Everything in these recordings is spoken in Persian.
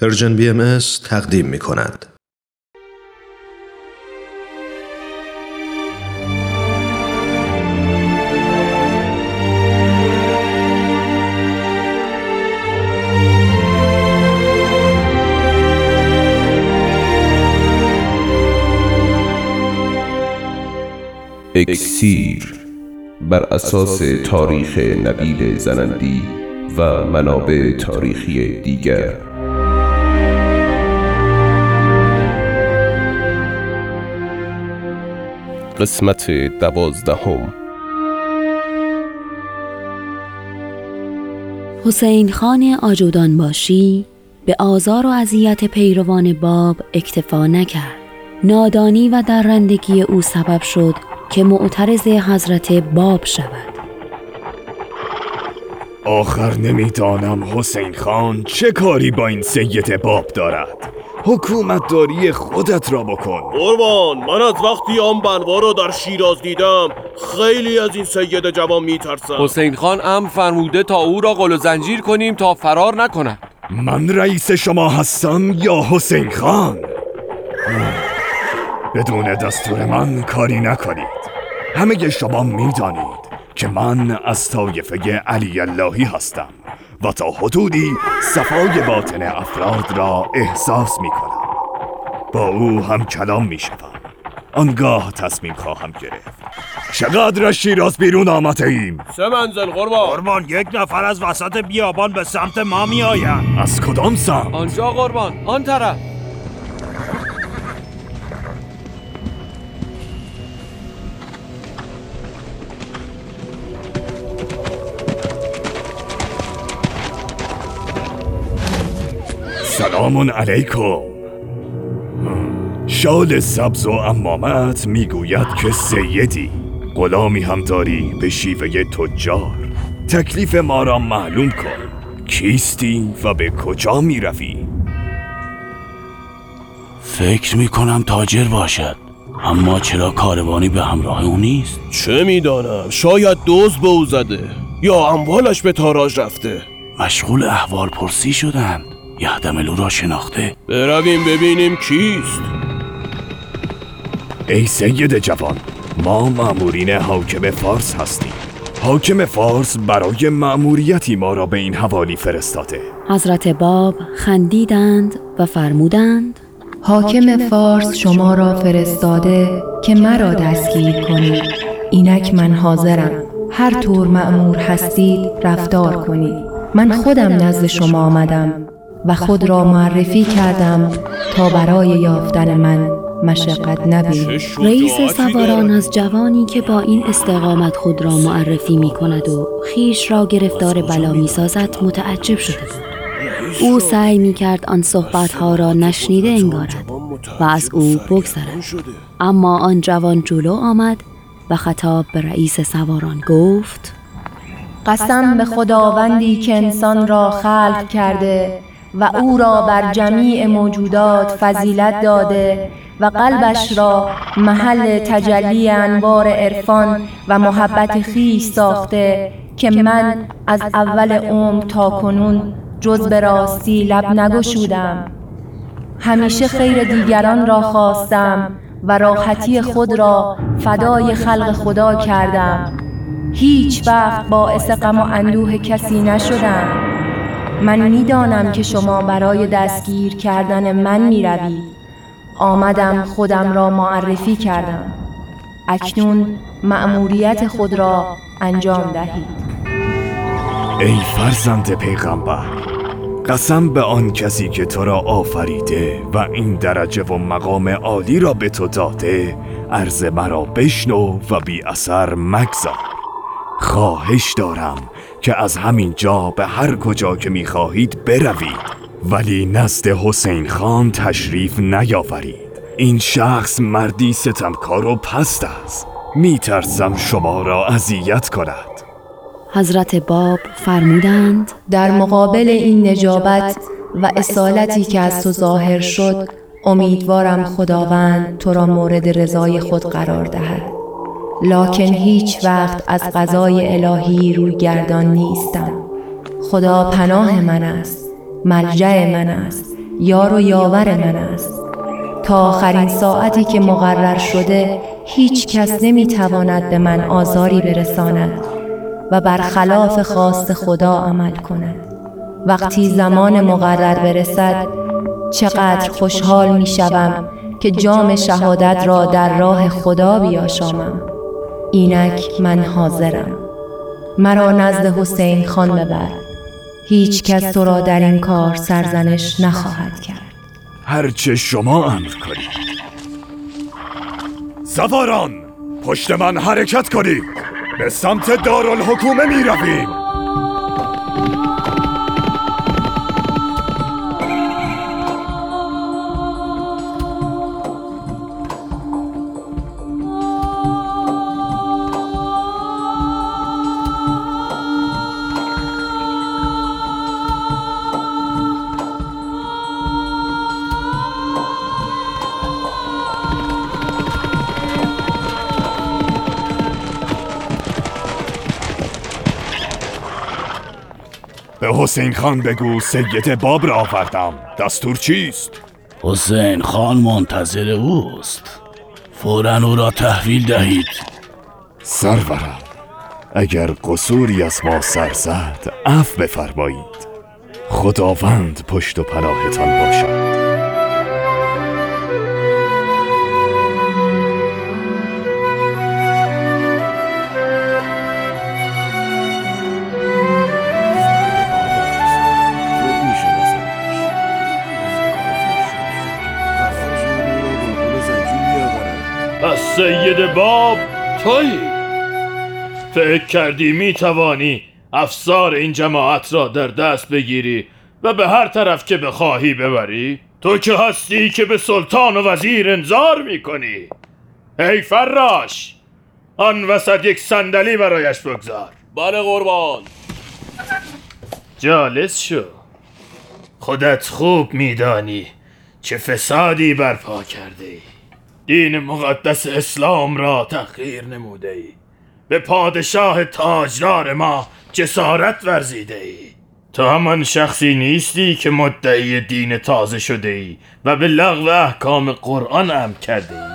Persian BM تقدیم می کند. اکسیر بر اساس تاریخ نبیل زرندی و منابع تاریخی دیگر قسمت دوازدهم. حسین خان آجودان باشی به آزار و اذیت پیروان باب اکتفا نکرد. نادانی و درندگی او سبب شد که معترض حضرت باب شود. آخر نمی‌دانم حسین خان چه کاری با این سید باب دارد. حکومت داری خودت را بکن. قربان من از وقتی آن بنوا را در شیراز دیدم خیلی از این سید جوان میترسم. حسین خان ام فرموده تا او را قل و زنجیر کنیم تا فرار نکند. من رئیس شما هستم یا حسین خان؟ بدون دستور من کاری نکنید. همه شما می‌دانید که من از طایفه علی اللهی هستم. و تا حدودی صفای باطن افراد را احساس می کنم. با او هم کلام می شدم آنگاه تصمیم خواهم گرفت. چقدر از شیراز بیرون آمده ایم. سه منزل قربان. قربان یک نفر از وسط بیابان به سمت ما می آیند از کدام سمت؟ آنجا قربان. آن طرف. سلام علیکم. شال سبز و امامت می‌گوید که سیدی. غلامی هم داری به شیوه تجار. تکلیف ما را معلوم کن. کیستی و به کجا می روی؟ فکر می کنم تاجر باشد. اما چرا کاروانی به همراه او نیست؟ چه می‌دانم؟ شاید دوز به او زده یا اموالش به تاراج رفته. مشغول احوال پرسی شدند. یهدملو را شناخته. برویم ببینیم کیست. ای سید جوان ما مأمورین حاکم فارس هستیم. حاکم فارس برای مأموریتی ما را به این حوالی فرستاده. حضرت باب خندیدند و فرمودند حاکم فارس شما را فرستاده که مرا دستگیر کنید. اینک من حاضرم. هر طور مأمور هستید رفتار کنید. من خودم نزد شما آمدم. و خود را معرفی کردم تا برای یافتن من مشقت نبینید رئیس سواران از جوانی که با این استقامت خود را معرفی می کند و خیش را گرفتار بلا می سازد متعجب شده بود. او سعی می کرد آن صحبتها را نشنیده انگارد و از او بگذرد. اما آن جوان جلو آمد و خطاب به رئیس سواران گفت قسم به خداوندی که انسان را خلق کرده و او را بر جمیع موجودات فضیلت داده و قلبش را محل تجلی انوار عرفان و محبت خیش ساخته که من از اول عمر تا کنون جز به راستی لب نگشودم. همیشه خیر دیگران را خواستم و راحتی خود را فدای خلق خدا کردم. هیچ وقت باعث غم و اندوه کسی نشدم. من می‌دانم که شما برای دستگیر کردن من می روید. آمدم خودم را معرفی کردم. اکنون مأموریت خود را انجام دهید. ای فرزند پیغمبر قسم به آن کسی که تو را آفریده و این درجه و مقام عالی را به تو داده عرض مرا بشنو و بی اثر مگذار. خواهش دارم. که از همین جا به هر کجا که می‌خواهید بروید. ولی نزد حسین خان تشریف نیاورید. این شخص مردی ستمکار و پست است. میترسم شما را اذیت کند. حضرت باب فرمودند در مقابل این نجابت و اصالتی که از تو ظاهر شد امیدوارم خداوند تو را مورد رضای خود قرار دهد. لکن هیچ وقت از قضای الهی روی گردان نیستم. خدا پناه من است ملجع من است یار و یاور من است. تا آخرین ساعتی که مقرر شده هیچ کس نمی تواند به من آزاری برساند و برخلاف خواست خدا عمل کند. وقتی زمان مقرر برسد چقدر خوشحال می شوم که جام شهادت را در راه خدا بیاشامم. اینک من حاضرم. مرا نزد حسین خان ببر. هیچ کس تو را در این کار سرزنش نخواهد کرد. هرچه شما امر کنید. سواران پشت من حرکت کنید. به سمت دارالحکومه می رویم به حسین خان بگو سید باب را آوردم. دستور چیست؟ حسین خان منتظر اوست. فورا او را تحویل دهید. سرورم اگر قصوری از ما سر زد عفو بفرمایید. خداوند پشت و پناهتان باشد. سید باب. تویی فکر کردی می توانی افسار این جماعت را در دست بگیری و به هر طرف که بخواهی ببری؟ تو که هستی که به سلطان و وزیر انظار می کنی ای فراش آن وسط یک صندلی برایش بگذار. بله قربان. جالس شو. خودت خوب میدانی چه فسادی برپا کرده ای دین مقدس اسلام را تحقیر نموده ای به پادشاه تاجدار ما جسارت ورزیده ای تو همان شخصی نیستی که مدعی دین تازه شده ای و به لغو احکام قرآن امر کرده ای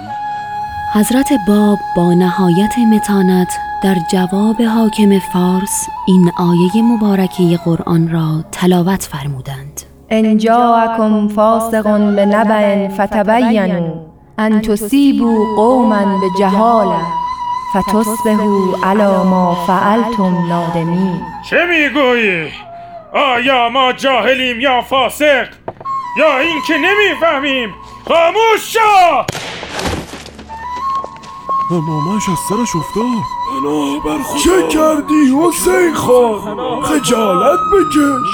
حضرت باب با نهایت متانت در جواب حاکم فارس این آیه مبارکه قرآن را تلاوت فرمودند. ان جاءکم فاسق بنبأ فتبینوا. ان تصیبوا قوما بجهاله فتصبحوا علی ما فعلتم نادمین چه می‌گویی؟ آیا ما جاهلیم یا فاسق؟ یا اینکه نمی‌فهمیم؟ خاموش شو! امامش از سرش افتاد چه کردی حسین خان خجالت بکش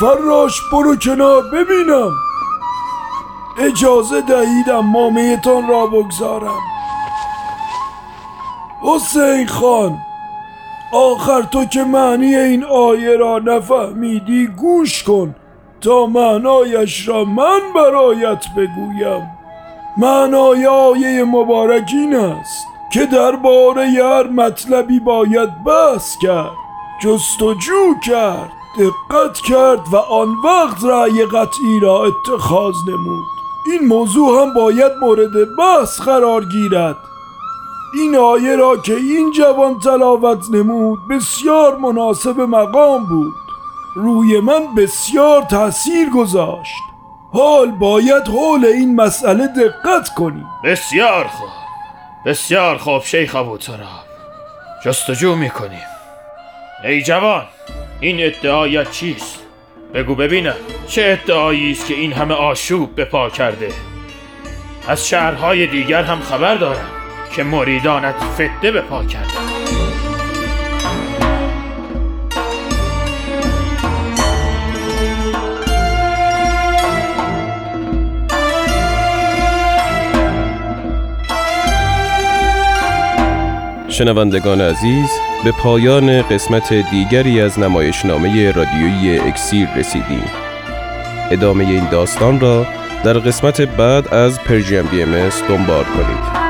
فراش برو کنار ببینم اجازه دهید امامیتان را بگذارم. حسین خان آخر تو که معنی این آیه را نفهمیدی گوش کن تا معنایش را من برایت بگویم. معنای آیه مبارک این است که درباره هر مطلبی باید بحث کرد جستجو کرد دقت کرد و آن وقت رأی قطعی را اتخاذ نمود. این موضوع هم باید مورد بحث قرار گیرد. این آیه را که این جوان تلاوت نمود بسیار مناسب مقام بود. روی من بسیار تأثیر گذاشت. حال باید حول این مسئله دقت کنی بسیار خوب. بسیار خوب شیخ ابو تراب جستجو می‌کنیم. ای جوان این ادعایت چیست؟ بگو ببینم. چه ادعایی است که این همه آشوب به پا کرده؟ از شهرهای دیگر هم خبر دارم که مریدانت فتنه به پا کردن شنوندگان عزیز به پایان قسمت دیگری از نمایشنامه رادیویی اکسیر رسیدیم. ادامه این داستان را در قسمت بعد از پرژیم بی ام دنبال کنید.